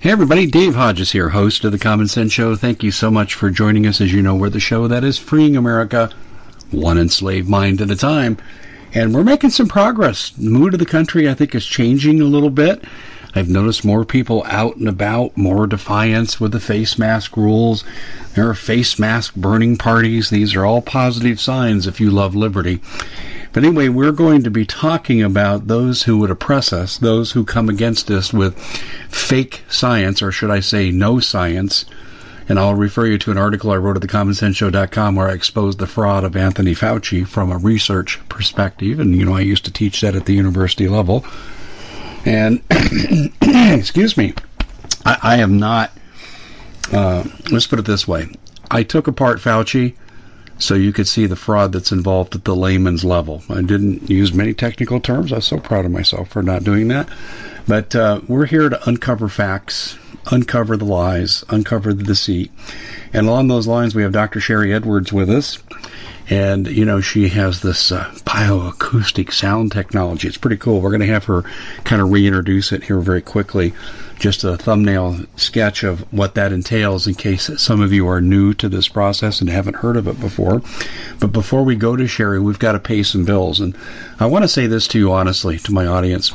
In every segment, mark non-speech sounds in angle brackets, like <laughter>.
Hey everybody, Dave Hodges here, host of the Common Sense Show. Thank you so much for joining us. As you know, we're the show that is freeing America one enslaved mind at a time. And we're making some progress. The mood of the country, I think, is changing a little bit. I've noticed more people out and about, more defiance with the face mask rules. There are face mask burning parties. These are all positive signs if you love liberty. But anyway, we're going to be talking about those who would oppress us, those who come against us with fake science, or should I say, no science. And I'll refer you to an article I wrote at thecommonsenseshow.com where I exposed the fraud of Anthony Fauci from a research perspective. And, you know, I used to teach that at the university level. And, <coughs> excuse me, I, I am not, uh, let's put it this way. I took apart Fauci so you could see the fraud that's involved at the layman's level. I didn't use many technical terms. I was so proud of myself for not doing that. But uh, we're here to uncover facts, uncover the lies, uncover the deceit. And along those lines, we have Dr. Sharry Edwards with us. And, you know, she has this uh, bioacoustic sound technology. It's pretty cool. We're going to have her kind of reintroduce it here very quickly just a thumbnail sketch of what that entails in case some of you are new to this process and haven't heard of it before. But before we go to Sharry, we've got to pay some bills. And I want to say this to you honestly, to my audience.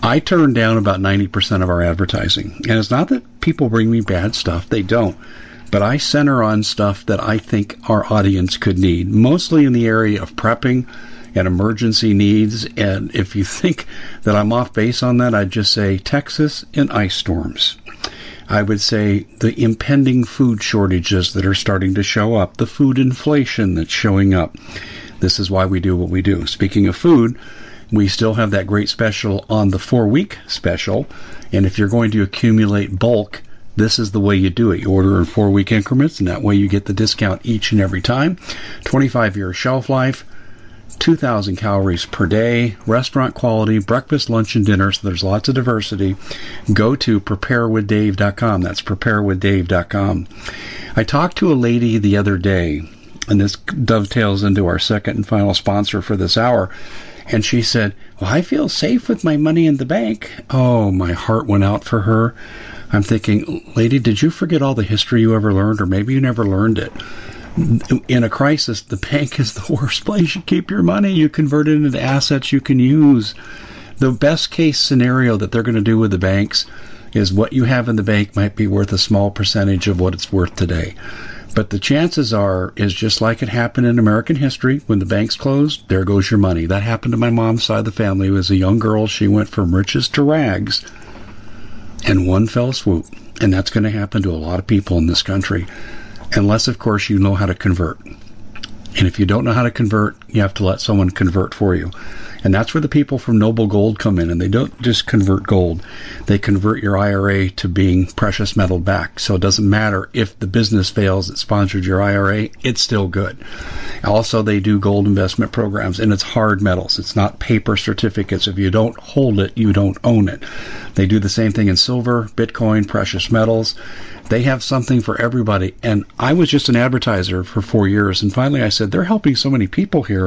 I turn down about 90% of our advertising. And it's not that people bring me bad stuff, they don't. But I center on stuff that I think our audience could need, mostly in the area of prepping and emergency needs. And if you think that I'm off base on that, I'd just say Texas and ice storms. I would say the impending food shortages that are starting to show up, the food inflation that's showing up. This is why we do what we do. Speaking of food, we still have that great special on the four week special. And if you're going to accumulate bulk, this is the way you do it. You order in four week increments, and that way you get the discount each and every time. 25 year shelf life. 2,000 calories per day, restaurant quality, breakfast, lunch, and dinner. So there's lots of diversity. Go to preparewithdave.com. That's preparewithdave.com. I talked to a lady the other day, and this dovetails into our second and final sponsor for this hour. And she said, Well, I feel safe with my money in the bank. Oh, my heart went out for her. I'm thinking, lady, did you forget all the history you ever learned, or maybe you never learned it? In a crisis, the bank is the worst place you keep your money. You convert it into assets you can use. The best case scenario that they're going to do with the banks is what you have in the bank might be worth a small percentage of what it's worth today. But the chances are, is just like it happened in American history when the banks closed, there goes your money. That happened to my mom's side of the family. As a young girl, she went from riches to rags in one fell swoop. And that's going to happen to a lot of people in this country. Unless, of course, you know how to convert. And if you don't know how to convert, you have to let someone convert for you. And that's where the people from Noble Gold come in. And they don't just convert gold, they convert your IRA to being precious metal back. So it doesn't matter if the business fails that sponsored your IRA, it's still good. Also, they do gold investment programs, and it's hard metals. It's not paper certificates. If you don't hold it, you don't own it. They do the same thing in silver, Bitcoin, precious metals. They have something for everybody. And I was just an advertiser for four years. And finally I said, they're helping so many people here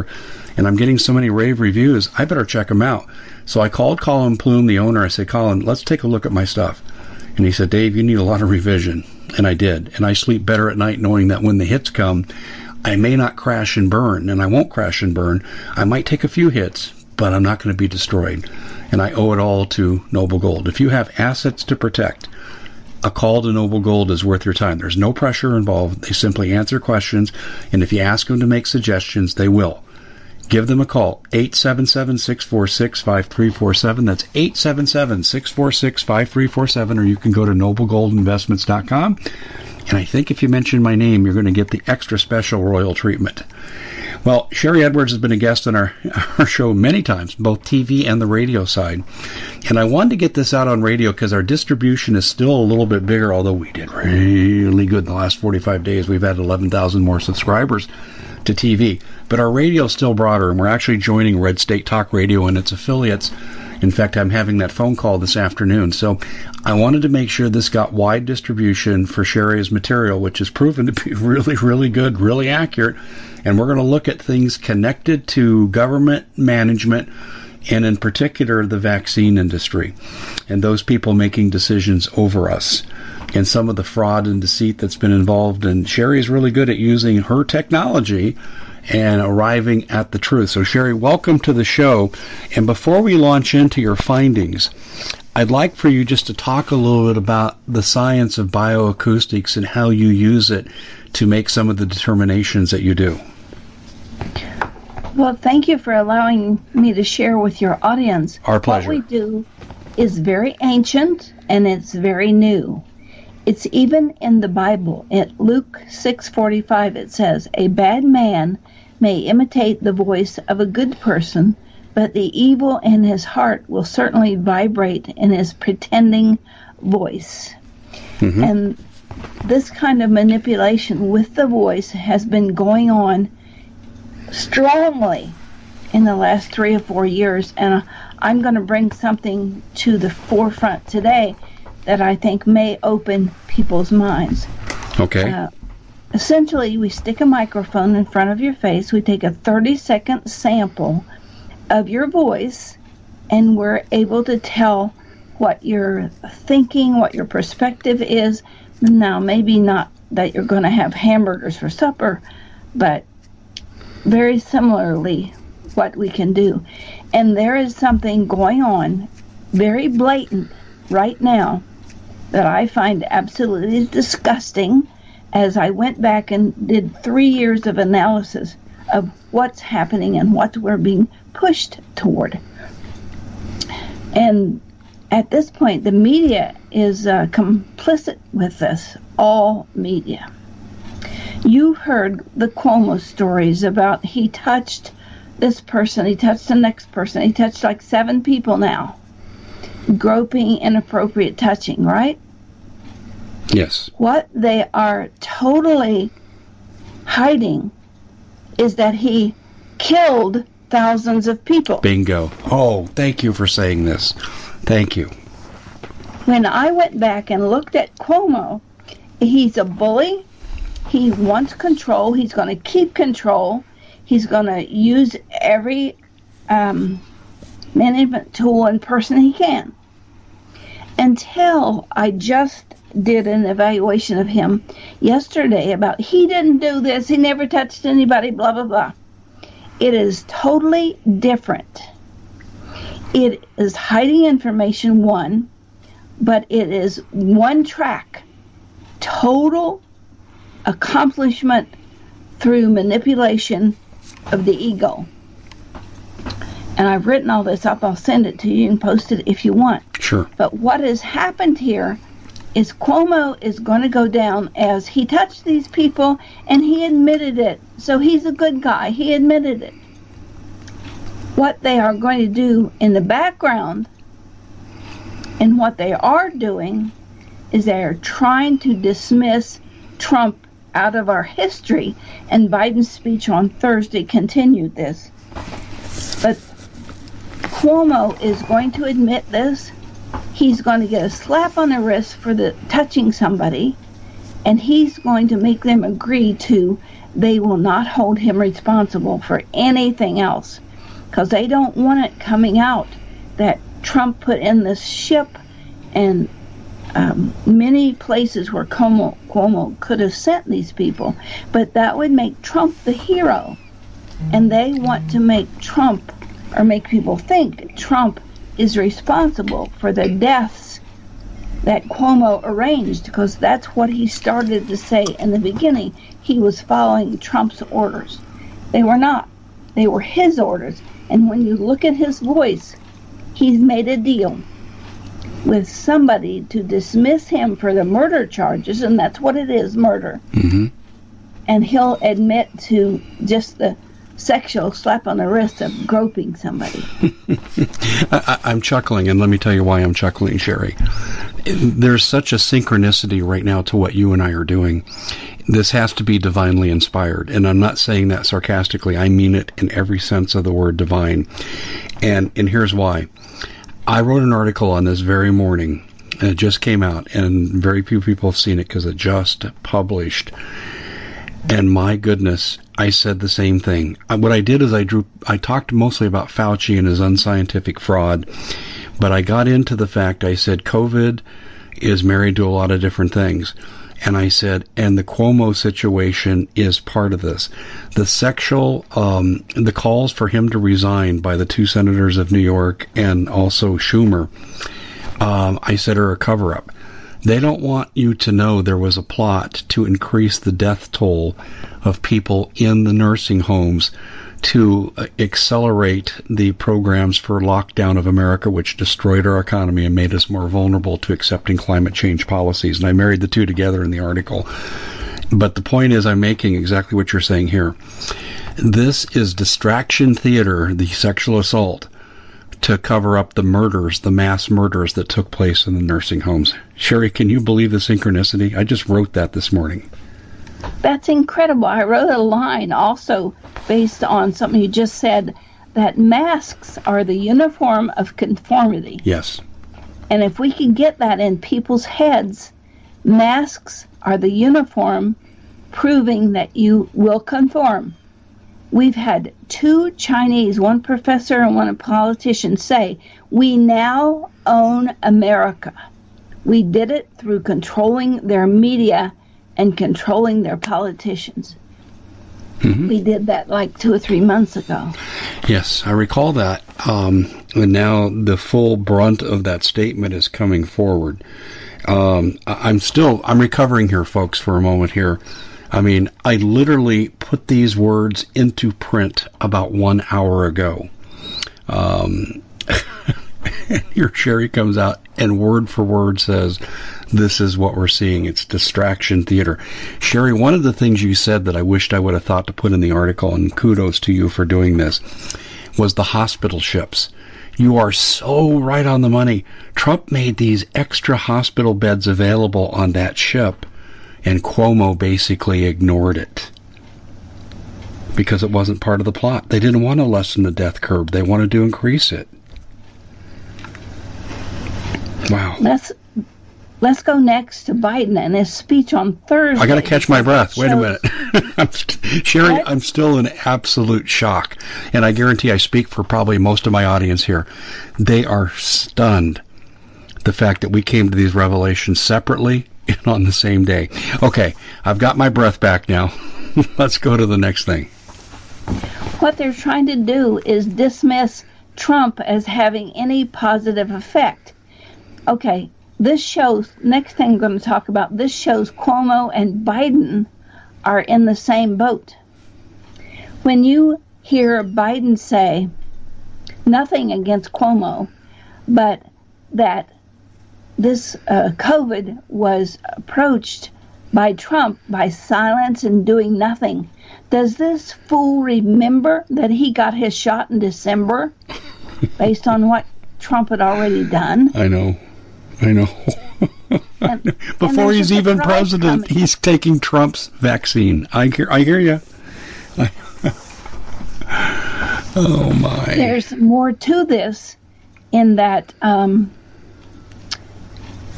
and I'm getting so many rave reviews. I better check them out. So I called Collin Plume, the owner. I said, Collin, let's take a look at my stuff. And he said, Dave, you need a lot of revision. And I did. And I sleep better at night knowing that when the hits come, I may not crash and burn, and I won't crash and burn. I might take a few hits, but I'm not going to be destroyed. And I owe it all to Noble Gold. If you have assets to protect, a call to Noble Gold is worth your time. There's no pressure involved. They simply answer questions, and if you ask them to make suggestions, they will. Give them a call, 877-646-5347. That's 877-646-5347, or you can go to noblegoldinvestments.com. And I think if you mention my name, you're going to get the extra special royal treatment. Well, Sharry Edwards has been a guest on our, <laughs> our show many times, both TV and the radio side. And I wanted to get this out on radio because our distribution is still a little bit bigger, although we did really good in the last 45 days. We've had 11,000 more subscribers to TV. But our radio is still broader, and we're actually joining Red State Talk Radio and its affiliates. In fact, I'm having that phone call this afternoon. So I wanted to make sure this got wide distribution for Sharry's material, which has proven to be <laughs> really, really good, really accurate and we're going to look at things connected to government management and in particular the vaccine industry and those people making decisions over us and some of the fraud and deceit that's been involved and Sharry is really good at using her technology and arriving at the truth. So Sharry, welcome to the show. And before we launch into your findings, I'd like for you just to talk a little bit about the science of bioacoustics and how you use it to make some of the determinations that you do. Well, thank you for allowing me to share with your audience. Our pleasure. What we do is very ancient and it's very new. It's even in the Bible. At Luke 6:45 it says, "A bad man may imitate the voice of a good person, but the evil in his heart will certainly vibrate in his pretending voice." Mm-hmm. And this kind of manipulation with the voice has been going on strongly in the last three or four years, and uh, I'm going to bring something to the forefront today that I think may open people's minds. Okay. Uh, essentially, we stick a microphone in front of your face, we take a 30 second sample of your voice, and we're able to tell what you're thinking, what your perspective is. Now, maybe not that you're going to have hamburgers for supper, but very similarly what we can do. And there is something going on very blatant right now that I find absolutely disgusting as I went back and did three years of analysis of what's happening and what we're being pushed toward. And at this point, the media is uh, complicit with this, all media. You heard the Cuomo stories about he touched this person, he touched the next person, he touched like seven people now. Groping, inappropriate touching, right? Yes. What they are totally hiding is that he killed thousands of people. Bingo. Oh, thank you for saying this. Thank you. When I went back and looked at Cuomo, he's a bully, he wants control. He's going to keep control. He's going to use every um, management tool and person he can. Until I just did an evaluation of him yesterday about he didn't do this, he never touched anybody, blah, blah, blah. It is totally different. It is hiding information, one, but it is one track, total accomplishment through manipulation of the ego. And I've written all this up. I'll send it to you and post it if you want. Sure. But what has happened here is Cuomo is going to go down as he touched these people and he admitted it. So he's a good guy. He admitted it. What they are going to do in the background and what they are doing is they are trying to dismiss Trump out of our history. And Biden's speech on Thursday continued this. But Cuomo is going to admit this he's going to get a slap on the wrist for the touching somebody and he's going to make them agree to they will not hold him responsible for anything else because they don't want it coming out that Trump put in this ship and um, many places where Cuomo, Cuomo could have sent these people, but that would make Trump the hero. And they want to make Trump or make people think Trump is responsible for the deaths that Cuomo arranged because that's what he started to say in the beginning. He was following Trump's orders. They were not. They were his orders. And when you look at his voice, he's made a deal with somebody to dismiss him for the murder charges, and that's what it is murder. Mm-hmm. And he'll admit to just the sexual slap on the wrist of groping somebody. <laughs> I, am chuckling, and let me tell you why I'm chuckling, Sharry. There's such a synchronicity right now to what you and I are doing. This has to be divinely inspired, and I'm not saying that sarcastically. I mean it in every sense of the word divine. And and here's why. I wrote an article on this very morning. And it just came out, and very few people have seen it because it just published. And my goodness, I said the same thing. What I did is I drew, I talked mostly about Fauci and his unscientific fraud, but I got into the fact I said COVID is married to a lot of different things. And I said, and the Cuomo situation is part of this. The sexual, um, the calls for him to resign by the two senators of New York and also Schumer, um, I said are a cover up. They don't want you to know there was a plot to increase the death toll of people in the nursing homes to uh, accelerate the programs for lockdown of America, which destroyed our economy and made us more vulnerable to accepting climate change policies. And I married the two together in the article. But the point is, I'm making exactly what you're saying here. This is distraction theater, the sexual assault to cover up the murders, the mass murders that took place in the nursing homes. Sharry, can you believe the synchronicity? I just wrote that this morning. That's incredible. I wrote a line also based on something you just said that masks are the uniform of conformity. Yes. And if we can get that in people's heads, masks are the uniform proving that you will conform. We've had two Chinese, one professor and one politician, say, We now own America. We did it through controlling their media and controlling their politicians. Mm-hmm. We did that like two or three months ago. Yes, I recall that. Um, and now the full brunt of that statement is coming forward. Um, I'm still, I'm recovering here, folks, for a moment here. I mean, I literally put these words into print about one hour ago. Um, <laughs> your Sharry comes out and word for word says, This is what we're seeing. It's distraction theater. Sharry, one of the things you said that I wished I would have thought to put in the article, and kudos to you for doing this, was the hospital ships. You are so right on the money. Trump made these extra hospital beds available on that ship and Cuomo basically ignored it because it wasn't part of the plot. They didn't want to lessen the death curve, they wanted to increase it. Wow. Let's let's go next to Biden and his speech on Thursday. I got to catch my breath. Wait a minute. <laughs> I'm st- Sharry, what? I'm still in absolute shock. And I guarantee I speak for probably most of my audience here. They are stunned the fact that we came to these revelations separately on the same day. Okay, I've got my breath back now. <laughs> Let's go to the next thing. What they're trying to do is dismiss Trump as having any positive effect. Okay, this shows, next thing I'm going to talk about, this shows Cuomo and Biden are in the same boat. When you hear Biden say nothing against Cuomo, but that this uh, COVID was approached by Trump by silence and doing nothing. Does this fool remember that he got his shot in December <laughs> based on what Trump had already done? I know. I know. <laughs> <laughs> and, Before and he's even president, coming. he's taking Trump's vaccine. I hear, I hear you. oh my! There's more to this, in that um,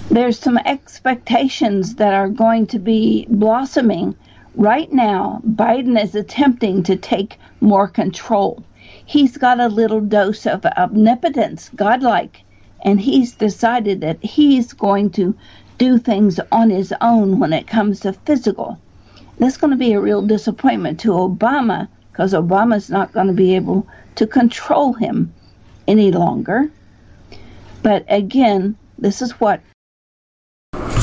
there's some expectations that are going to be blossoming. Right now, Biden is attempting to take more control. He's got a little dose of omnipotence, godlike, and he's decided that he's going to do things on his own when it comes to physical. That's going to be a real disappointment to Obama because Obama's not going to be able to control him any longer. But again, this is what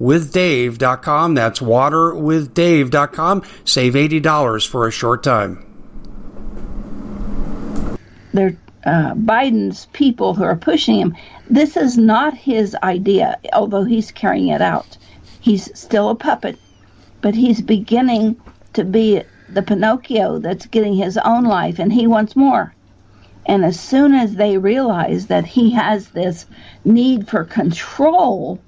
waterwithdave.com. That's waterwithdave.com. Save $80 for a short time. They're uh, Biden's people who are pushing him. This is not his idea, although he's carrying it out. He's still a puppet, but he's beginning to be the Pinocchio that's getting his own life, and he wants more. And as soon as they realize that he has this need for control,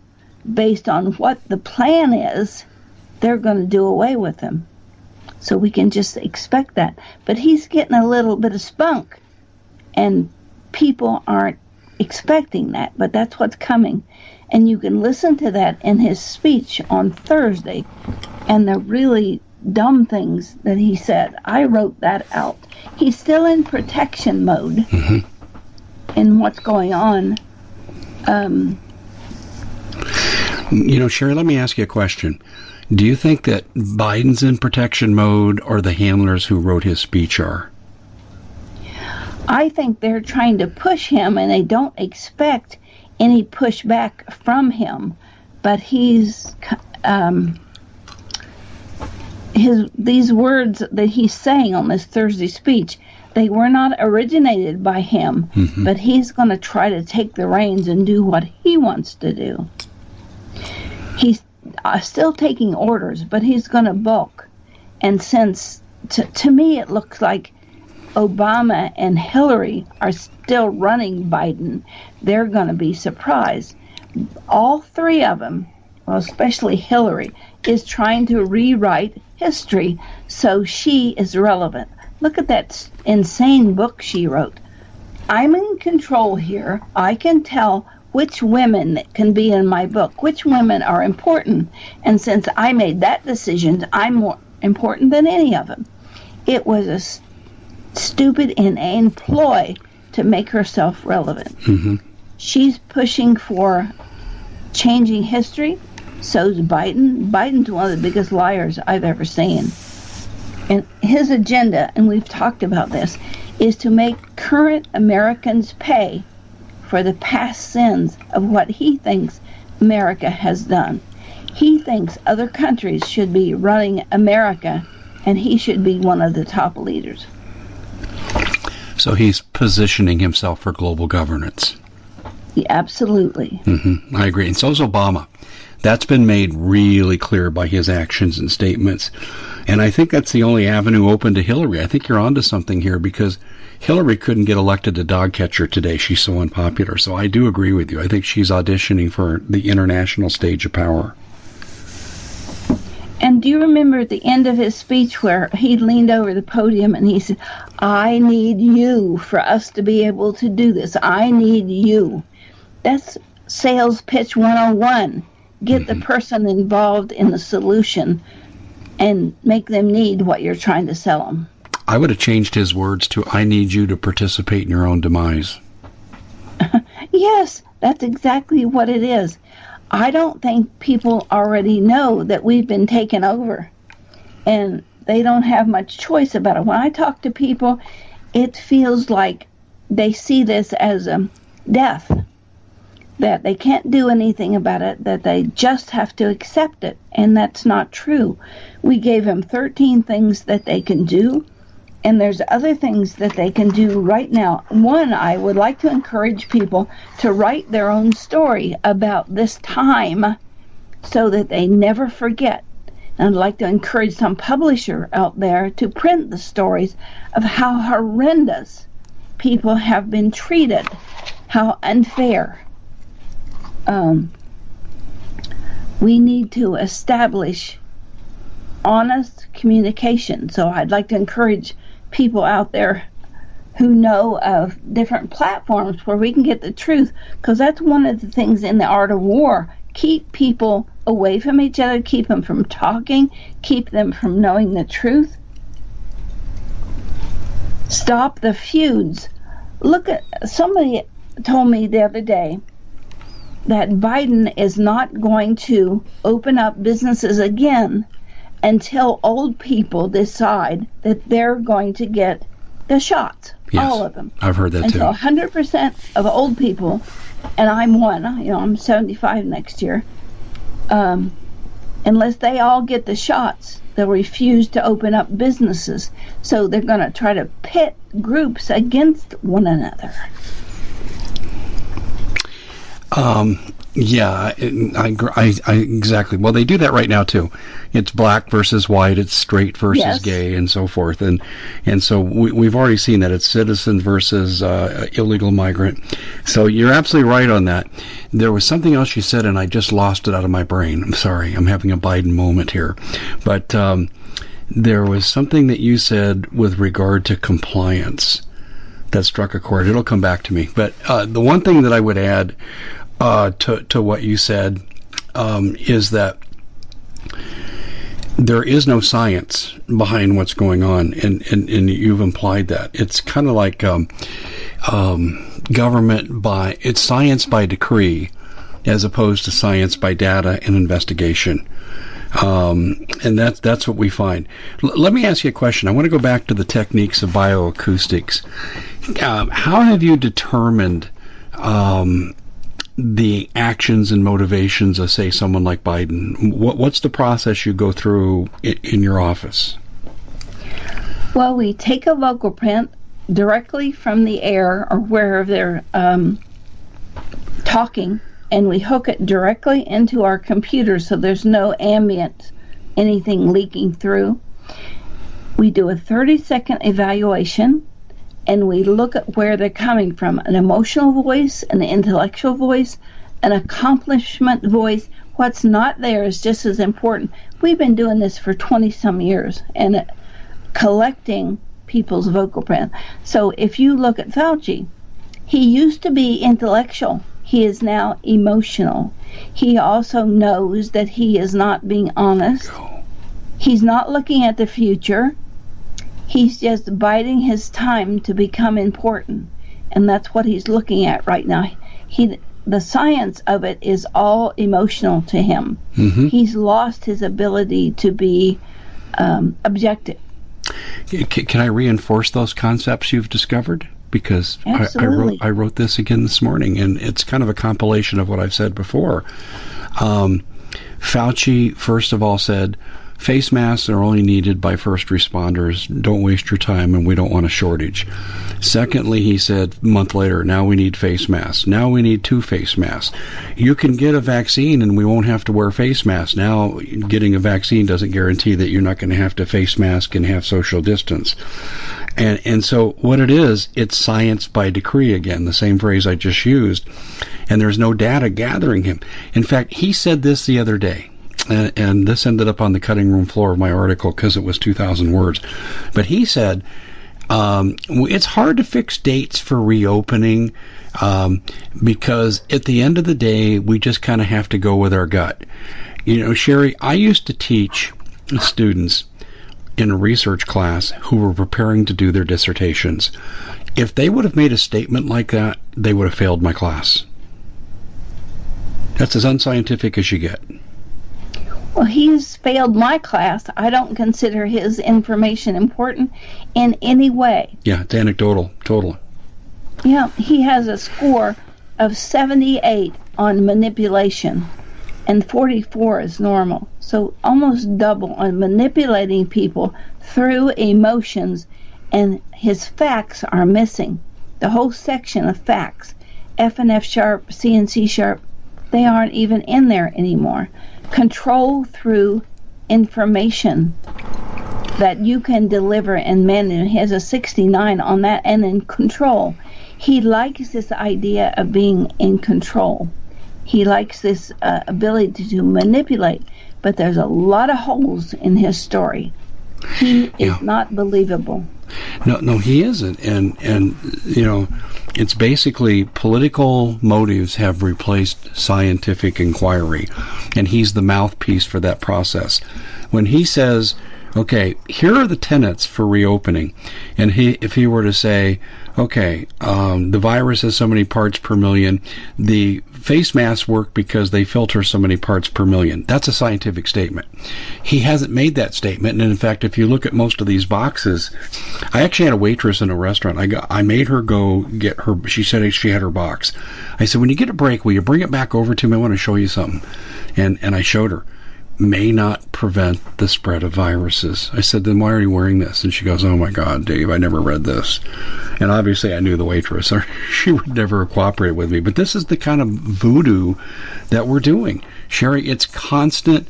based on what the plan is, they're going to do away with him. So we can just expect that. But he's getting a little bit of spunk, and people aren't expecting that, but that's what's coming. And you can listen to that in his speech on Thursday and the really dumb things that he said. I wrote that out. He's still in protection mode mm-hmm. in what's going on. Um, you know, Sharry, let me ask you a question. Do you think that Biden's in protection mode or the handlers who wrote his speech are? I think they're trying to push him and they don't expect any pushback from him. But he's um, his these words that he's saying on this Thursday speech They were not originated by him, Mhm. but he's going to try to take the reins and do what he wants to do. He's uh, still taking orders, but he's going to bulk. And since, to, to me, it looks like Obama and Hillary are still running Biden, they're going to be surprised. All three of them, well, especially Hillary, is trying to rewrite history so she is relevant. Look at that insane book she wrote. I'm in control here. I can tell which women that can be in my book, which women are important. And since I made that decision, I'm more important than any of them. It was a s- stupid, inane ploy to make herself relevant. hmm She's pushing for changing history. So's Biden. Biden's one of the biggest liars I've ever seen. And his agenda, and we've talked about this, is to make current Americans pay for the past sins of what he thinks America has done. He thinks other countries should be running America, and he should be one of the top leaders. So he's positioning himself for global governance. Yeah, absolutely. Mm-hmm. I agree. And so is Obama. That's been made really clear by his actions and statements. And I think that's the only avenue open to Hillary. I think you're onto something here because Hillary couldn't get elected to dog catcher today. She's so unpopular. So I do agree with you. I think she's auditioning for the international stage of power. And do you remember at the end of his speech where he leaned over the podium and he said, I need you for us to be able to do this. I need you. That's sales pitch 101. Get the mm-hmm. person involved in the solution and make them need what you're trying to sell them. I would have changed his words to I need you to participate in your own demise. <laughs> Yes, that's exactly what it is. I don't think people already know that we've been taken over and they don't have much choice about it. When I talk to people, it feels like they see this as a death, that they can't do anything about it, that they just have to accept it, and that's not true. We gave them 13 things that they can do, and there's other things that they can do right now. One, I would like to encourage people to write their own story about this time so that they never forget. And I'd like to encourage some publisher out there to print the stories of how horrendous people have been treated, how unfair. Um, we need to establish honest communication. So I'd like to encourage people out there who know of different platforms where we can get the truth because that's one of the things in the art of war. Keep people away from each other keep them from talking keep them from knowing the truth. Stop the feuds. Look at somebody told me the other day that Biden is not going to open up businesses again until old people decide that they're going to get the shots, Yes. all of them. I've heard that And too. so 100% of old people, and I'm one, you know, I'm 75 next year, um, unless they all get the shots, they'll refuse to open up businesses. So they're going to try to pit groups against one another. Um, yeah, I, I, I, I exactly. Well, they do that right now too. It's black versus white. It's straight versus Yes. gay, and so forth. And and so we, we've already seen that it's citizen versus uh, illegal migrant. So you're absolutely right on that. There was something else you said, and I just lost it out of my brain. I'm sorry. I'm having a Biden moment here, but um, there was something that you said with regard to compliance that struck a chord. It'll come back to me. But uh, the one thing that I would add uh, to to what you said um, is that there is no science behind what's going on, and, and, and you've implied that. It's kind of like um, um, government by it's science by decree, as opposed to science by data and investigation. Um, and that's that's what we find. L- let me ask you a question. I want to go back to the techniques of bioacoustics. Um, how have you determined um, the actions and motivations of, say, someone like Biden? What, what's the process you go through in, in your office? Well, we take a vocal print directly from the air or wherever they're um, talking, and we hook it directly into our computer so there's no ambient anything leaking through. We do a 30 second evaluation and we look at where they're coming from an emotional voice, an intellectual voice, an accomplishment voice. What's not there is just as important. We've been doing this for 20 some years and collecting people's vocal brand. So if you look at Fauci, he used to be intellectual. He is now emotional. He also knows that he is not being honest. He's not looking at the future. He's just biding his time to become important. And that's what he's looking at right now. He the science of it is all emotional to him. Mm-hmm. He's lost his ability to be um, objective. Can I reinforce those concepts you've discovered? Because I, I, wrote I wrote this again this morning, and it's kind of a compilation of what I've said before. Um, Fauci, first of all, said Face masks are only needed by first responders. Don't waste your time, and we don't want a shortage. Secondly, he said a month later, now we need face masks. Now we need two face masks. You can get a vaccine and we won't have to wear face masks. Now, getting a vaccine doesn't guarantee that you're not going to have to face mask and have social distance. And, and so what it is, it's science by decree again, the same phrase I just used. And there's no data gathering him. In fact, he said this the other day and, and this ended up on the cutting room floor of my article because it was 2,000 words. But he said um, it's hard to fix dates for reopening um, because at the end of the day, we just kind of have to go with our gut. You know, Sharry, I used to teach students in a research class who were preparing to do their dissertations. If they would have made a statement like that, they would have failed my class. That's as unscientific as you get. Well, he's failed my class. I don't consider his information important in any way. Yeah, it's anecdotal, totally. Yeah, he has a score of 78 on manipulation, and 44 is normal. So almost double on manipulating people through emotions, and his facts are missing. The whole section of facts, F and F sharp, C and C sharp, they aren't even in there anymore control through information that you can deliver and manage. He has a 69 on that and in control. He likes this idea of being in control. He likes this uh, ability to manipulate, but there's a lot of holes in his story. He is not believable. No, no, he isn't, and and you know, it's basically political motives have replaced scientific inquiry, and he's the mouthpiece for that process. When he says, "Okay, here are the tenets for reopening," and he, if he were to say, "Okay, um, the virus has so many parts per million, the face masks work because they filter so many parts per million. That's a scientific statement. He hasn't made that statement, and in fact, if you look at most of these boxes, I actually had a waitress in a restaurant. I got, I made her go get her. She said she had her box. I said, when you get a break, will you bring it back over to me? I want to show you something. And and I showed her may not prevent the spread of viruses. I said, then why are you wearing this? And she goes, oh my God, Dave, I never read this. And obviously I knew the waitress, or <laughs> she would never cooperate with me. But this is the kind of voodoo that we're doing. Sharry, it's constant.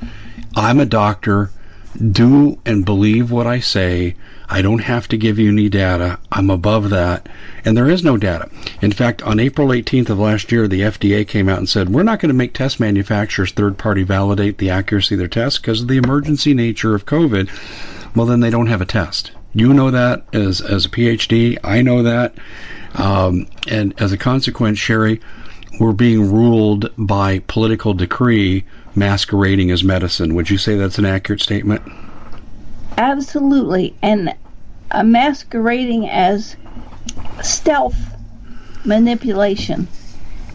I'm a doctor. Do and believe what I say. I don't have to give you any data. I'm above that. And there is no data. In fact, on April 18th of last year, the FDA came out and said, we're not going to make test manufacturers third party validate the accuracy of their tests because of the emergency nature of COVID. Well, then they don't have a test. You know that as, as a PhD. I know that. Um, and as a consequence, Sharry, we're being ruled by political decree masquerading as medicine. Would you say that's an accurate statement? Absolutely. And uh, masquerading as stealth manipulation.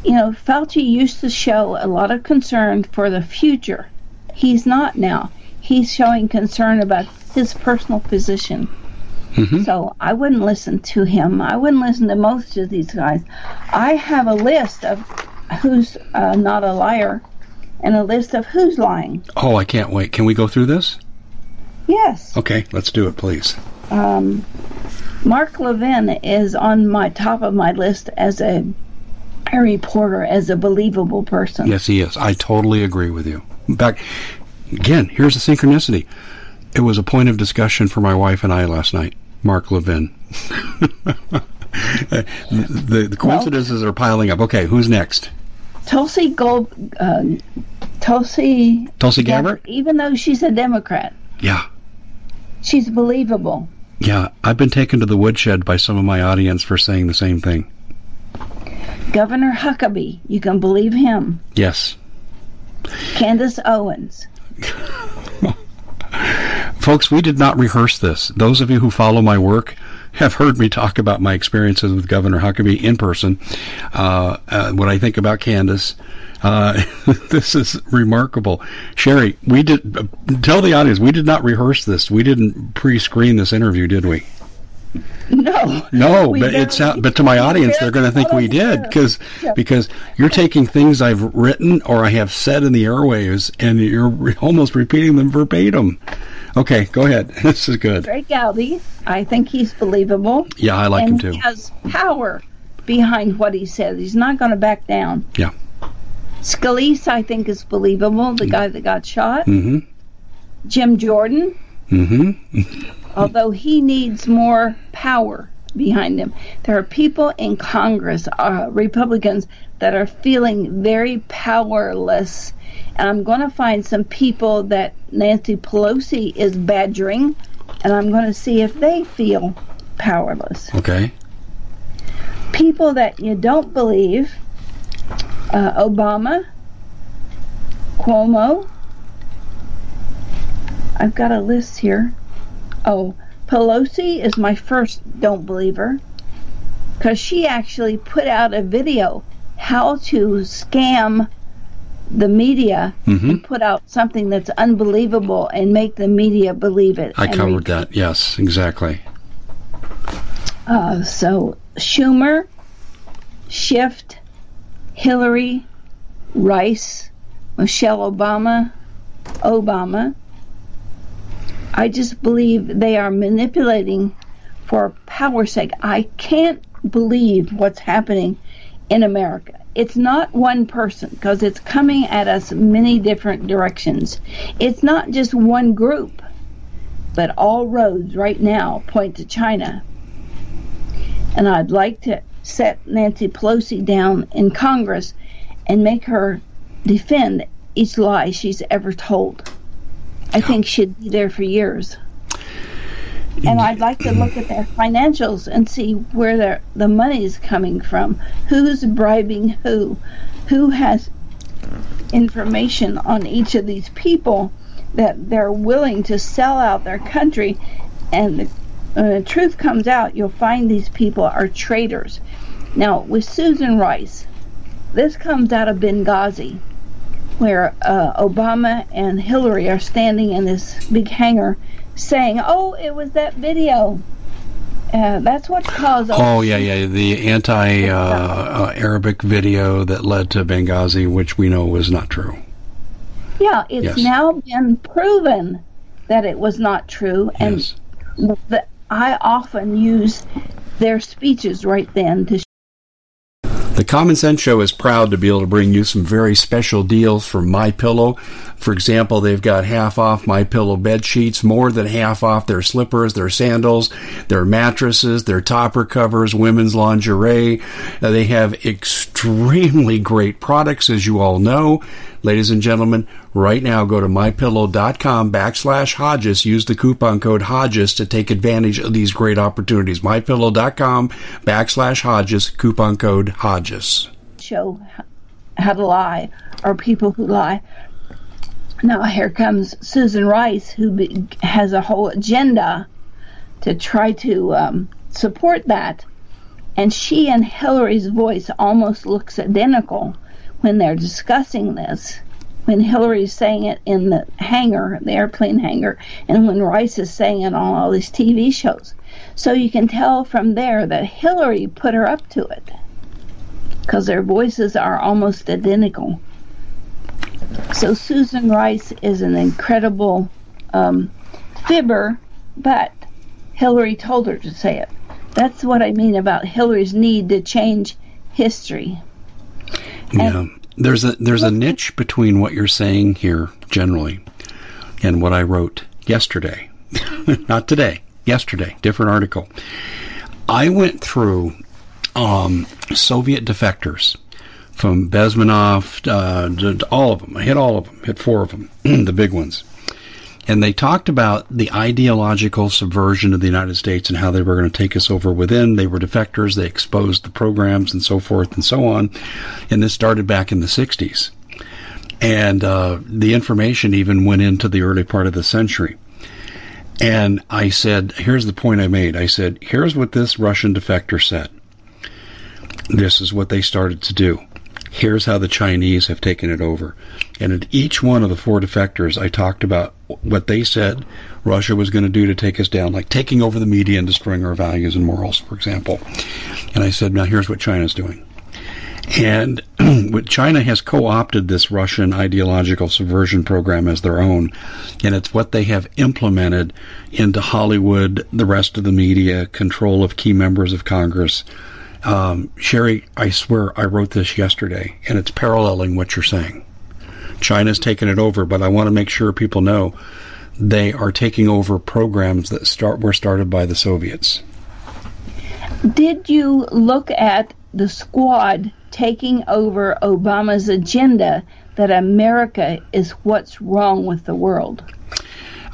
You know, Fauci used to show a lot of concern for the future. He's not now. He's showing concern about his personal position. Mm-hmm. So I wouldn't listen to him. I wouldn't listen to most of these guys. I have a list of who's uh, not a liar and a list of who's lying. Oh, I can't wait. Can we go through this? Yes. Okay, let's do it, please. Um, Mark Levin is on my top of my list as a, a reporter, as a believable person. Yes, he is. I totally agree with you. Back again, here's the synchronicity. It was a point of discussion for my wife and I last night. Mark Levin. <laughs> the, the coincidences well, are piling up. Okay, who's next? Tulsi Gold, uh, Tulsi Tulsi Gabbard. Even though she's a Democrat. Yeah. She's believable. Yeah, I've been taken to the woodshed by some of my audience for saying the same thing. Governor Huckabee, you can believe him. Yes. Candace Owens. <laughs> Folks, we did not rehearse this. Those of you who follow my work have heard me talk about my experiences with Governor Huckabee in person, uh, uh, what I think about Candace. Uh, <laughs> this is remarkable. Sharry, we did uh, tell the audience we did not rehearse this. We didn't pre-screen this interview, did we? No. No, but it's out, but to my audience, they're going to think we did because because you're taking things I've written or I have said in the airwaves and you're re- almost repeating them verbatim. Okay, go ahead. <laughs> This is good. Trey Gowdy, I think he's believable. Yeah, I like him too. He has power behind what he says. He's not going to back down. Yeah. Scalise, I think, is believable. The guy that got shot. Mm-hmm. Jim Jordan. Mm-hmm. <laughs> although he needs more power behind him. There are people in Congress, uh, Republicans, that are feeling very powerless. And I'm going to find some people that Nancy Pelosi is badgering, and I'm going to see if they feel powerless. Okay. People that you don't believe uh, Obama, Cuomo. I've got a list here. Oh, Pelosi is my first don't believer because she actually put out a video how to scam the media mm-hmm. and put out something that's unbelievable and make the media believe it. I covered that. Yes, exactly. Uh, so Schumer, Schiff, Hillary, Rice, Michelle Obama, Obama, I just believe they are manipulating for power's sake. I can't believe what's happening in America. It's not one person because it's coming at us many different directions. It's not just one group, but all roads right now point to China. And I'd like to set Nancy Pelosi down in Congress and make her defend each lie she's ever told. I think she'd be there for years. And I'd like to look at their financials and see where their, the money is coming from. Who's bribing who? Who has information on each of these people that they're willing to sell out their country? And the, when the truth comes out, you'll find these people are traitors. Now, with Susan Rice, this comes out of Benghazi where uh, Obama and Hillary are standing in this big hangar saying, "Oh, it was that video." Uh, that's what caused. Oh yeah, yeah, the anti-Arabic uh, video that led to Benghazi, which we know was not true. Yeah, it's yes. now been proven that it was not true, and yes. the, I often use their speeches right then to the Common Sense Show is proud to be able to bring you some very special deals from My Pillow. For example, they've got half off My Pillow bed sheets, more than half off their slippers, their sandals, their mattresses, their topper covers, women's lingerie. Uh, they have extremely great products, as you all know. Ladies and gentlemen, right now go to mypillow.com backslash Hodges. Use the coupon code Hodges to take advantage of these great opportunities. Mypillow.com backslash Hodges, coupon code Hodges. Show how to lie, or people who lie. Now here comes Susan Rice, who be, has a whole agenda to try to um, support that. And she and Hillary's voice almost looks identical when they're discussing this, when Hillary's saying it in the hangar, the airplane hangar, and when Rice is saying it on all these TV shows. So you can tell from there that Hillary put her up to it because their voices are almost identical. So Susan Rice is an incredible um, fibber, but Hillary told her to say it. That's what I mean about Hillary's need to change history. Yeah. There's a there's a niche between what you're saying here generally and what I wrote yesterday. <laughs> Not today, yesterday, different article. I went through um, Soviet defectors from Bezmenov, uh, all of them. I hit all of them, hit four of them, <clears throat> the big ones. And they talked about the ideological subversion of the United States and how they were going to take us over within. They were defectors. They exposed the programs and so forth and so on. And this started back in the 60s. And uh, the information even went into the early part of the century. And I said, here's the point I made. I said, here's what this Russian defector said. This is what they started to do. Here's how the Chinese have taken it over. And at each one of the four defectors, I talked about what they said Russia was going to do to take us down, like taking over the media and destroying our values and morals, for example. And I said, now here's what China's doing. And <clears throat> China has co opted this Russian ideological subversion program as their own, and it's what they have implemented into Hollywood, the rest of the media, control of key members of Congress. Um, Sharry, I swear I wrote this yesterday, and it's paralleling what you're saying. China's taken it over, but I want to make sure people know they are taking over programs that start were started by the Soviets. Did you look at the squad taking over Obama's agenda that America is what's wrong with the world?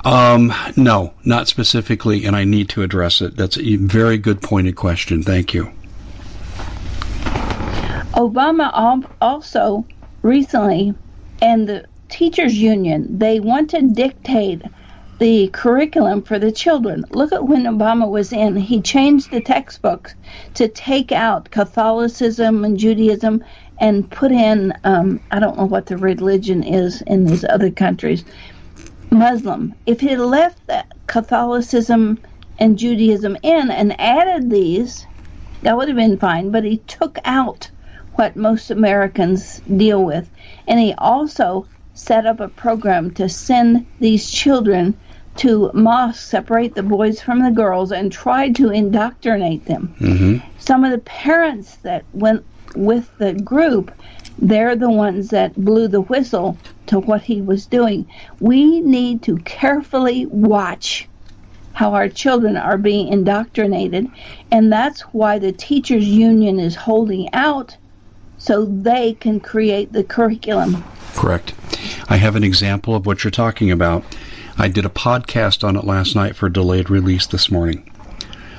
Um, no, not specifically, and I need to address it. That's a very good pointed question. Thank you. Obama also recently, and the teachers union, they want to dictate the curriculum for the children. Look at when Obama was in, he changed the textbooks to take out Catholicism and Judaism and put in, um, I don't know what the religion is in these other countries, Muslim. If he left Catholicism and Judaism in and added these, that would have been fine, but he took out what most Americans deal with. And he also set up a program to send these children to mosques, separate the boys from the girls, and tried to indoctrinate them. Mm-hmm. Some of the parents that went with the group, they're the ones that blew the whistle to what he was doing. We need to carefully watch how our children are being indoctrinated, and that's why the teachers union is holding out so they can create the curriculum. Correct. I have an example of what you're talking about. I did a podcast on it last night for delayed release this morning.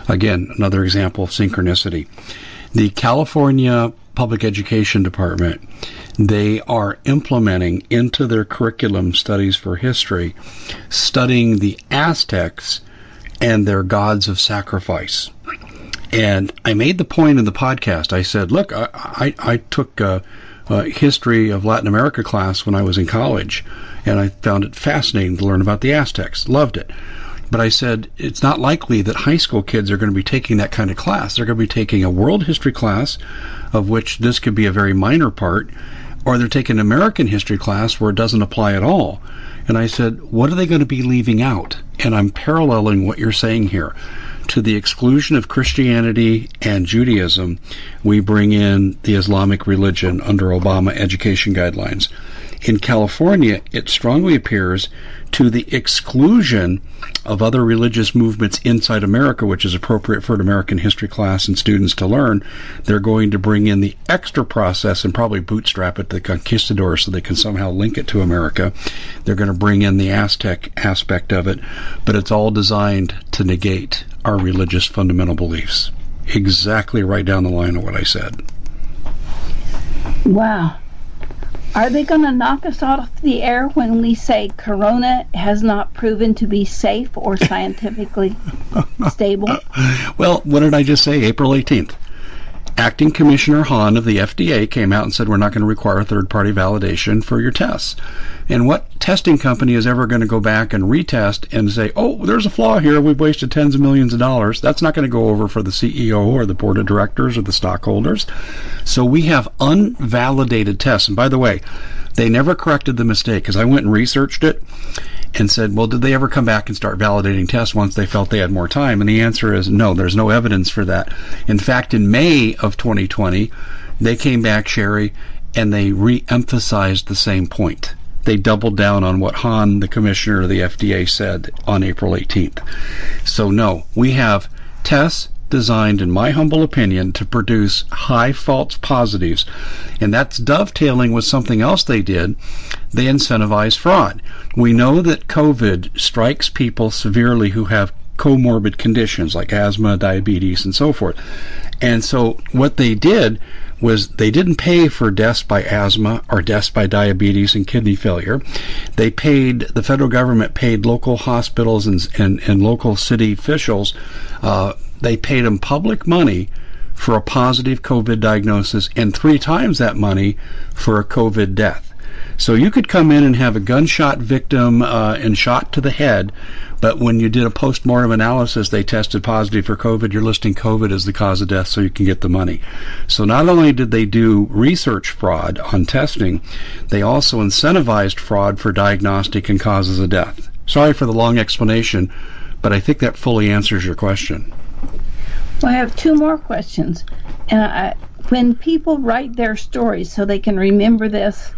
Again, another example of synchronicity. The California Public Education Department, they are implementing into their curriculum studies for history, studying the Aztecs and their gods of sacrifice. And I made the point in the podcast. I said, look, I, I, I took a, a history of Latin America class when I was in college and I found it fascinating to learn about the Aztecs. Loved it. But I said, it's not likely that high school kids are going to be taking that kind of class. They're going to be taking a world history class, of which this could be a very minor part, or they're taking an American history class where it doesn't apply at all. And I said, what are they going to be leaving out? And I'm paralleling what you're saying here. To the exclusion of Christianity and Judaism, we bring in the Islamic religion under Obama education guidelines. In California, it strongly appears to the exclusion of other religious movements inside America, which is appropriate for an American history class and students to learn. They're going to bring in the extra process and probably bootstrap it to the conquistadors so they can somehow link it to America. They're going to bring in the Aztec aspect of it, but it's all designed to negate our religious fundamental beliefs. Exactly right down the line of what I said. Wow. Are they going to knock us off the air when we say Corona has not proven to be safe or scientifically <laughs> stable? Well, what did I just say? April 18th. Acting Commissioner Hahn of the FDA came out and said we're not going to require third party validation for your tests. And what testing company is ever going to go back and retest and say, oh, there's a flaw here, we've wasted tens of millions of dollars? That's not going to go over for the CEO or the board of directors or the stockholders. So we have unvalidated tests. And by the way, they never corrected the mistake because I went and researched it. And said, well, did they ever come back and start validating tests once they felt they had more time? And the answer is no, there's no evidence for that. In fact, in May of 2020, they came back, Sharry, and they re-emphasized the same point. They doubled down on what Hahn, the commissioner of the FDA, said on April 18th. So no, we have tests designed, in my humble opinion, to produce high false positives. And that's dovetailing with something else they did. They incentivize fraud. We know that COVID strikes people severely who have comorbid conditions like asthma, diabetes, and so forth. And so what they did was they didn't pay for deaths by asthma or deaths by diabetes and kidney failure. They paid, the federal government paid local hospitals and, and, and local city officials uh, they paid them public money for a positive COVID diagnosis and three times that money for a COVID death. So you could come in and have a gunshot victim uh, and shot to the head, but when you did a post-mortem analysis, they tested positive for COVID. You're listing COVID as the cause of death so you can get the money. So not only did they do research fraud on testing, they also incentivized fraud for diagnostic and causes of death. Sorry for the long explanation, but I think that fully answers your question. Well, I have two more questions. And I, when people write their stories so they can remember this,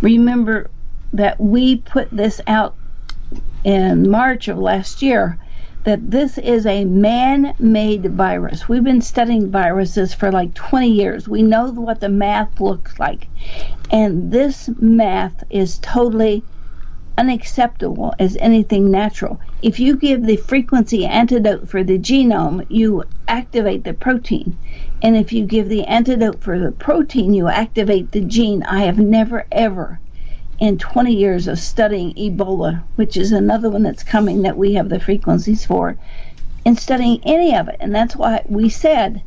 remember that we put this out in March of last year that this is a man made virus. We've been studying viruses for like 20 years. We know what the math looks like. And this math is totally unacceptable as anything natural. If you give the frequency antidote for the genome, you activate the protein. And if you give the antidote for the protein, you activate the gene. I have never, ever, in 20 years of studying Ebola, which is another one that's coming that we have the frequencies for, in studying any of it. And that's why we said,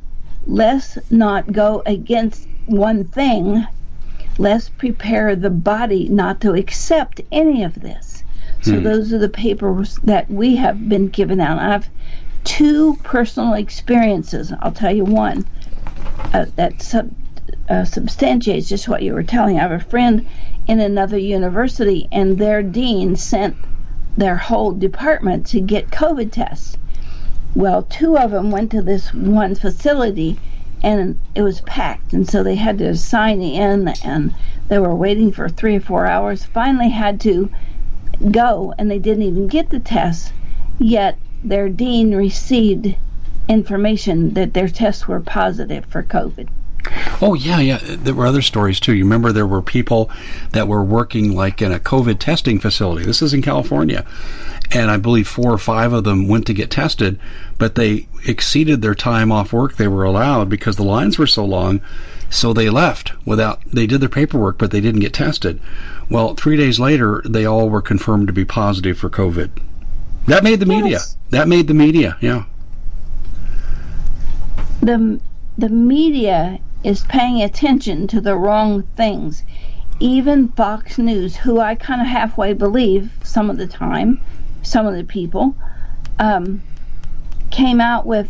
let's not go against one thing let's prepare the body not to accept any of this. So hmm. those are the papers that we have been given out. I have two personal experiences. I'll tell you one uh, that sub, uh, substantiates just what you were telling. I have a friend in another university, and their dean sent their whole department to get COVID tests. Well, two of them went to this one facility and it was packed and so they had to sign in and they were waiting for three or four hours finally had to go and they didn't even get the test yet their dean received information that their tests were positive for covid Oh yeah, yeah. There were other stories too. You remember there were people that were working like in a COVID testing facility. This is in California, and I believe four or five of them went to get tested, but they exceeded their time off work they were allowed because the lines were so long. So they left without. They did their paperwork, but they didn't get tested. Well, three days later, they all were confirmed to be positive for COVID. That made the media. Yes. That made the media. Yeah. The the media is paying attention to the wrong things. Even Fox News, who I kind of halfway believe some of the time, some of the people, um, came out with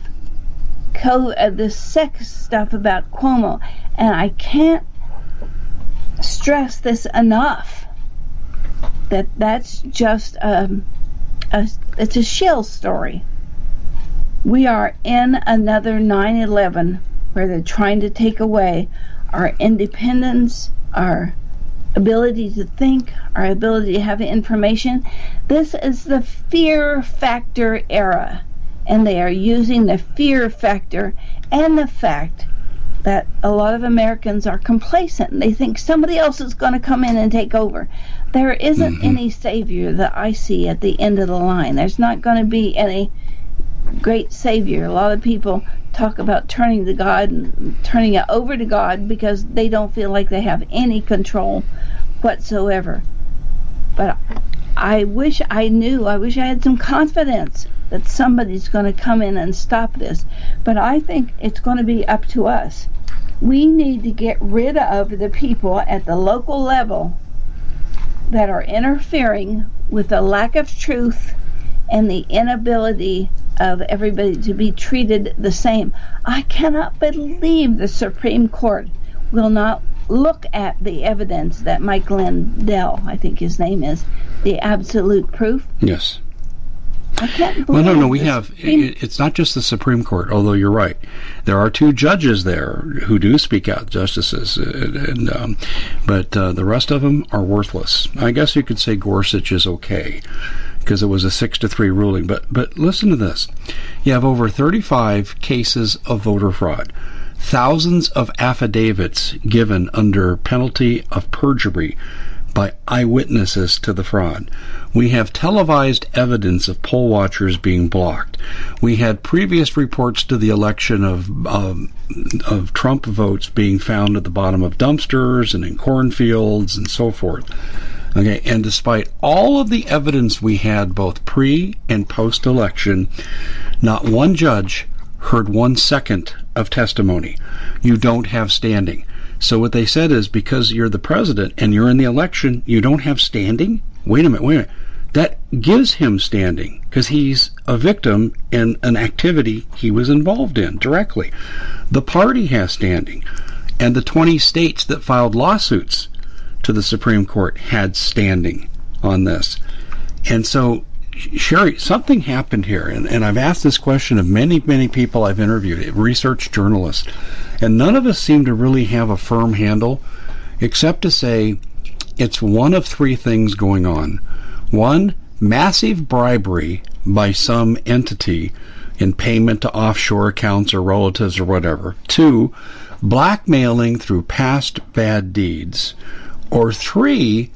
co- uh, sex stuff about Cuomo, and I can't stress this enough that that's just um, a it's a shell story. We are in another 9/11 where they're trying to take away our independence, our ability to think, our ability to have information. This is the fear factor era, and they are using the fear factor and the fact that a lot of Americans are complacent. They think somebody else is going to come in and take over. There isn't mm-hmm. any savior that I see at the end of the line. There's not going to be any great savior. A lot of people talk about turning to God and turning it over to God because they don't feel like they have any control whatsoever. But I wish I knew, I wish I had some confidence that somebody's going to come in and stop this. But I think it's going to be up to us. We need to get rid of the people at the local level that are interfering with the lack of truth and the inability of everybody to be treated the same. I cannot believe the Supreme Court will not look at the evidence that Mike Lindell, I think his name is, the absolute proof. Yes. I can't Well, no, no, we have. It, it's not just the Supreme Court, although you're right. There are two judges there who do speak out, justices, uh, and um, but uh, the rest of them are worthless. I guess you could say Gorsuch is okay because it was a six to three ruling. But but listen to this: you have over 35 cases of voter fraud, thousands of affidavits given under penalty of perjury by eyewitnesses to the fraud. We have televised evidence of poll watchers being blocked. We had previous reports to the election of um, of Trump votes being found at the bottom of dumpsters and in cornfields and so forth. Okay, and despite all of the evidence we had both pre and post election, not one judge heard one second of testimony. You don't have standing. So what they said is because you're the president and you're in the election, you don't have standing? Wait a minute, wait a minute. That gives him standing because he's a victim in an activity he was involved in directly. The party has standing. And the 20 states that filed lawsuits to the Supreme Court had standing on this. And so, Sharry, something happened here. And, and I've asked this question of many, many people I've interviewed, research journalists, and none of us seem to really have a firm handle except to say it's one of three things going on. One, massive bribery by some entity in payment to offshore accounts or relatives or whatever. Two, blackmailing through past bad deeds. Or three,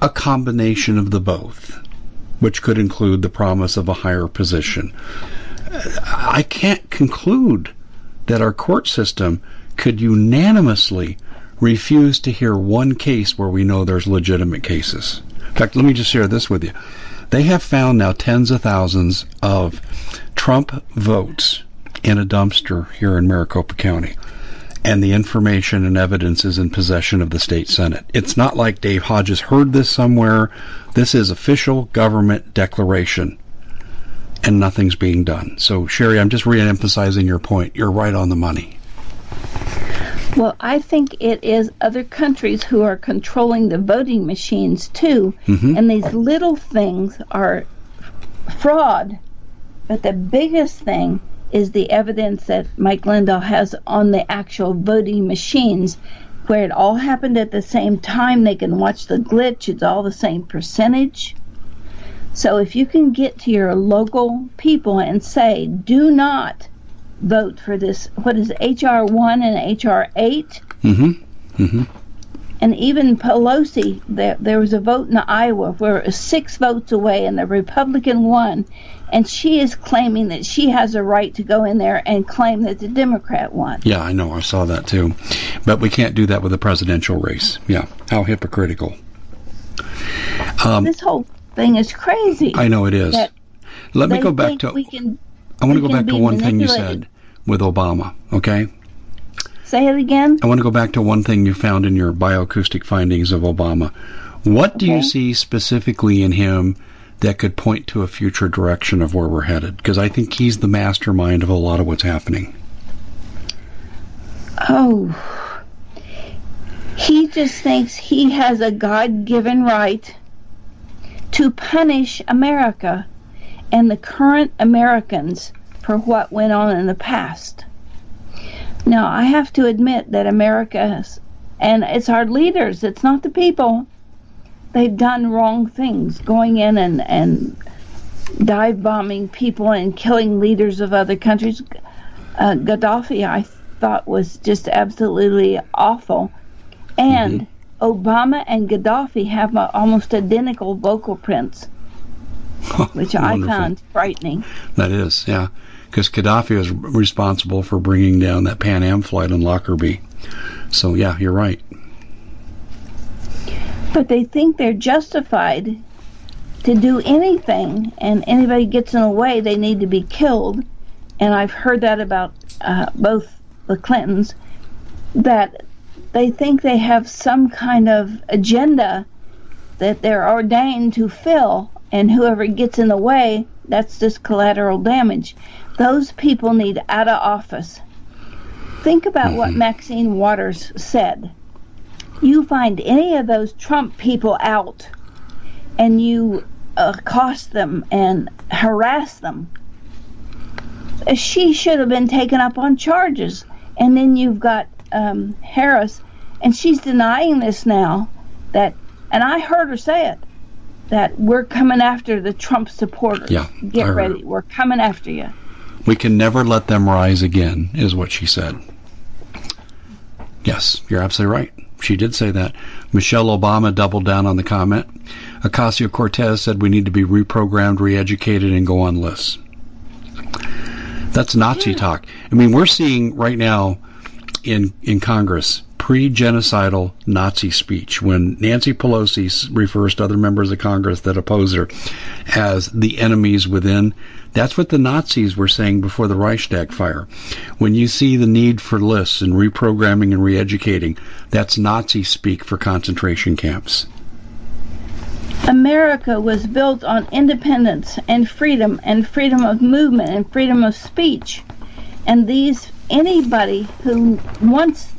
a combination of the both, which could include the promise of a higher position. I can't conclude that our court system could unanimously refuse to hear one case where we know there's legitimate cases. In fact, let me just share this with you. They have found now tens of thousands of Trump votes in a dumpster here in Maricopa County. And the information and evidence is in possession of the state senate. It's not like Dave Hodges heard this somewhere. This is official government declaration. And nothing's being done. So, Sharry, I'm just re-emphasizing your point. You're right on the money. Well, I think it is other countries who are controlling the voting machines too, Mhm. and these little things are fraud. But the biggest thing is the evidence that Mike Lindell has on the actual voting machines, where it all happened at the same time. They can watch the glitch; it's all the same percentage. So if you can get to your local people and say, "Do not vote for this," what is it, HR one and HR eight? Mm-hmm. Mm-hmm. And even Pelosi, there, there was a vote in Iowa where it was six votes away and the Republican won. And she is claiming that she has a right to go in there and claim that the Democrat won. Yeah, I know. I saw that too. But we can't do that with a presidential race. Yeah. How hypocritical. Um, This whole thing is crazy. I know it is. Let me go back to. we can I want to go back to one thing you said with Obama. Okay. Say it again. I want to go back to one thing you found in your bioacoustic findings of Obama. What do you see specifically in him that could point to a future direction of where we're headed? Because I think he's the mastermind of a lot of what's happening. Oh. He just thinks he has a God given right to punish America and the current Americans for what went on in the past. Now, I have to admit that America, and it's our leaders, it's not the people, they've done wrong things, going in and, and dive bombing people and killing leaders of other countries. Uh, Gaddafi, I thought, was just absolutely awful. And Obama and Gaddafi have uh, almost identical vocal prints, <laughs> which I found frightening. That is, yeah. Because Gaddafi was responsible for bringing down that Pan Am flight in Lockerbie. So, yeah, you're right. But they think they're justified to do anything, and anybody gets in the way, they need to be killed. And I've heard that about uh, both the Clintons, that they think they have some kind of agenda that they're ordained to fill, and whoever gets in the way, that's just collateral damage. Those people need out of office. Think about what Maxine Waters said. you find any of those Trump people out and you uh, accost them and harass them, uh, she should have been taken up on charges. And then you've got um, Harris, and she's denying this now. That, and I heard her say it, that we're coming after the Trump supporters. Yeah, get ready. We're coming after you. We can never let them rise again, is what she said. Yes, you're absolutely right. She did say that. Michelle Obama doubled down on the comment. Ocasio Cortez said we need to be reprogrammed, re educated, and go on lists. That's Nazi yeah. talk. I mean, we're seeing right now in, in Congress pre-genocidal Nazi speech when Nancy Pelosi refers to other members of Congress that oppose her as the enemies within. That's what the Nazis were saying before the Reichstag fire. When you see the need for lists and reprogramming and re-educating, that's Nazi speak for concentration camps. America was built on independence and freedom and freedom of movement and freedom of speech. And these anybody who wants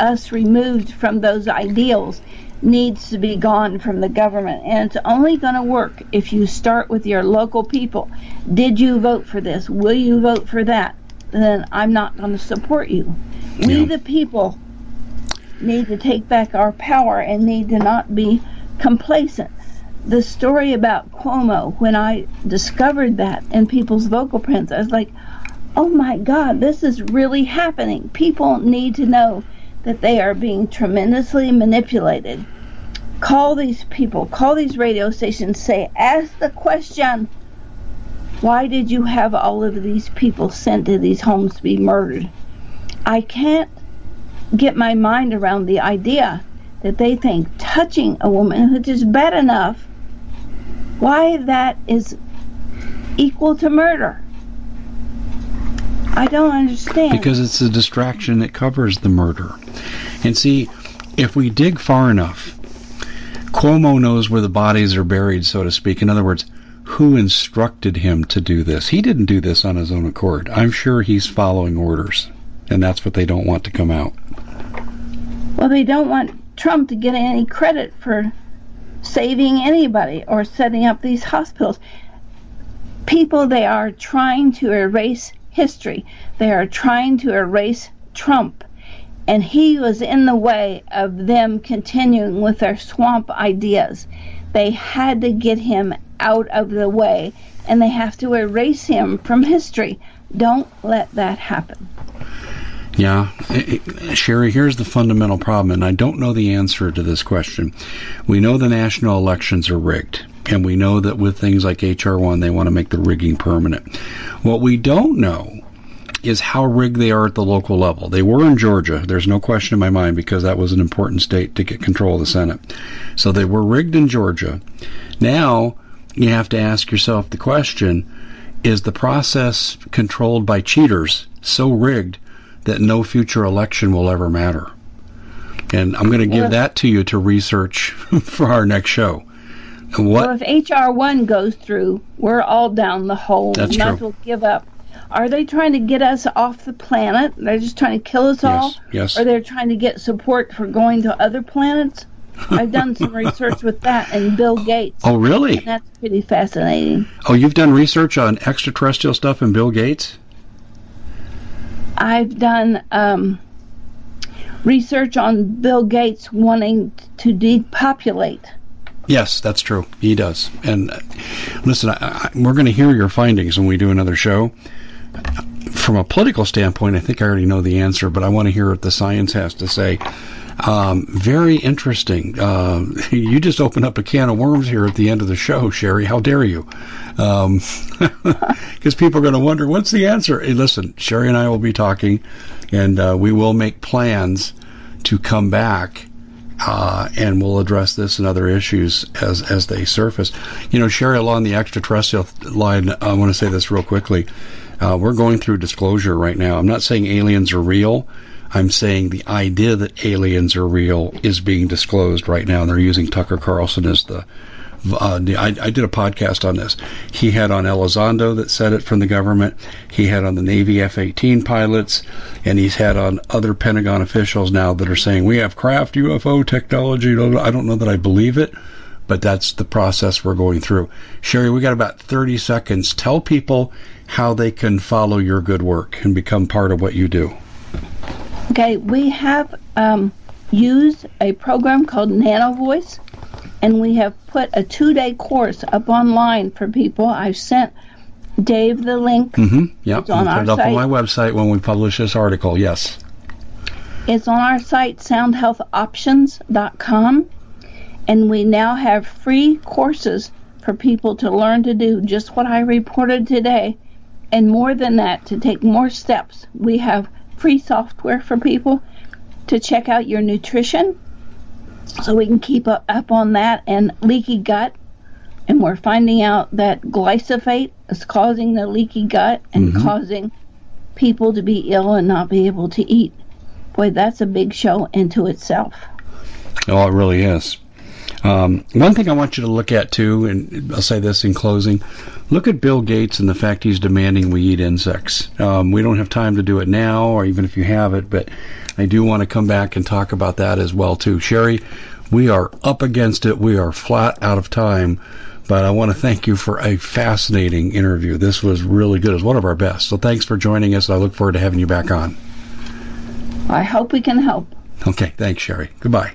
us removed from those ideals needs to be gone from the government. And it's only going to work if you start with your local people. Did you vote for this? Will you vote for that? Then I'm not going to support you. Yeah. We, the people, need to take back our power and need to not be complacent. The story about Cuomo, when I discovered that in people's vocal prints, I was like, oh my God, this is really happening. People need to know that they are being tremendously manipulated. Call these people, call these radio stations, say, ask the question why did you have all of these people sent to these homes to be murdered? I can't get my mind around the idea that they think touching a woman, which is bad enough, why that is equal to murder. I don't understand. Because it's a distraction that covers the murder. And see, if we dig far enough, Cuomo knows where the bodies are buried, so to speak. In other words, who instructed him to do this? He didn't do this on his own accord. I'm sure he's following orders, and that's what they don't want to come out. Well, they don't want Trump to get any credit for saving anybody or setting up these hospitals. People they are trying to erase history. They are trying to erase Trump. And he was in the way of them continuing with their swamp ideas. They had to get him out of the way and they have to erase him from history. Don't let that happen. Yeah. Eh, eh, Sharry, here's the fundamental problem, and I don't know the answer to this question. We know the national elections are rigged, and we know that with things like HR1, they want to make the rigging permanent. What we don't know is how rigged they are at the local level. They were in Georgia. There's no question in my mind because that was an important state to get control of the Senate. So they were rigged in Georgia. Now you have to ask yourself the question is the process controlled by cheaters so rigged that no future election will ever matter? And I'm going to give well, that to you to research <laughs> for our next show. What? Well, if HR one goes through, we're all down the hole. That's true. Well give up. Are they trying to get us off the planet? They're just trying to kill us all. Yes. Yes. Or they're trying to get support for going to other planets? I've done some <laughs> research with that and Bill Gates. Oh, really? And that's pretty fascinating. Oh, you've done research on extraterrestrial stuff and Bill Gates? I've done um, research on Bill Gates wanting to depopulate. Yes, that's true. He does. And uh, listen, I, I, we're going to hear your findings when we do another show. From a political standpoint, I think I already know the answer, but I want to hear what the science has to say. Um, very interesting. Uh, <laughs> you just opened up a can of worms here at the end of the show, Sharry. How dare you? Because um, <laughs> people are going to wonder what's the answer. Hey, listen, Sharry and I will be talking, and uh, we will make plans to come back. Uh, and we'll address this and other issues as as they surface. You know, Sharry, along the extraterrestrial line, I want to say this real quickly. Uh, we're going through disclosure right now. I'm not saying aliens are real. I'm saying the idea that aliens are real is being disclosed right now. And they're using Tucker Carlson as the Uh, I, I, did a podcast on this. He had on Elizondo that said it from the government. He had on the Navy F-18 pilots, and he's had on other Pentagon officials now that are saying we have craft UFO technology. I don't know that I believe it, but that's the process we're going through. Sharry, we got about 30 seconds. Tell people how they can follow your good work and become part of what you do. Okay, we have um, used a program called Nano Voice, and we have put a two-day course up online for people. I've sent Dave the link. Mm-hmm. Yep, it's on our put it up site. on my website when we publish this article. Yes, it's on our site soundhealthoptions.com, and we now have free courses for people to learn to do just what I reported today, and more than that, to take more steps. We have free software for people to check out your nutrition so we can keep up, up on that and leaky gut. And we're finding out that glyphosate is causing the leaky gut and mm-hmm. causing people to be ill and not be able to eat. Boy, that's a big show into itself. Oh, it really is. Um, one thing I want you to look at too, and I'll say this in closing: look at Bill Gates and the fact he's demanding we eat insects. Um, we don't have time to do it now, or even if you have it, but I do want to come back and talk about that as well too. Sharry, we are up against it. We are flat out of time. But I want to thank you for a fascinating interview. This was really good. It was one of our best. So thanks for joining us. I look forward to having you back on. I hope we can help. Okay. Thanks, Sharry. Goodbye.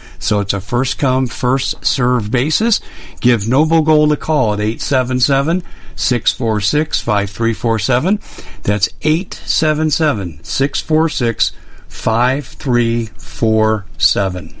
So it's a first come, first serve basis. Give Noble Gold a call at 877 646 5347. That's 877 646 5347.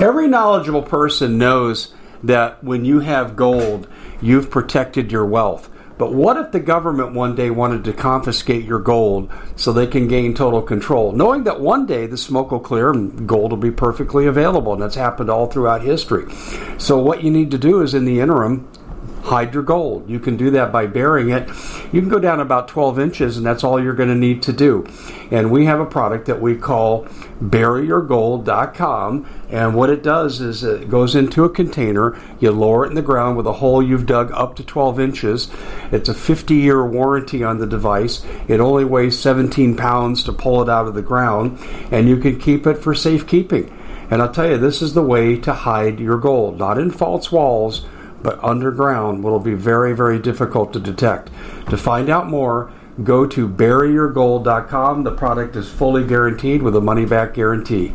Every knowledgeable person knows that when you have gold, you've protected your wealth. But what if the government one day wanted to confiscate your gold so they can gain total control, knowing that one day the smoke will clear and gold will be perfectly available? And that's happened all throughout history. So, what you need to do is, in the interim, hide your gold. You can do that by burying it. You can go down about 12 inches, and that's all you're going to need to do. And we have a product that we call buryyourgold.com. And what it does is it goes into a container, you lower it in the ground with a hole you've dug up to 12 inches. It's a 50 year warranty on the device. It only weighs 17 pounds to pull it out of the ground, and you can keep it for safekeeping. And I'll tell you, this is the way to hide your gold, not in false walls but underground will be very, very difficult to detect. To find out more, go to buryyourgold.com. The product is fully guaranteed with a money back guarantee.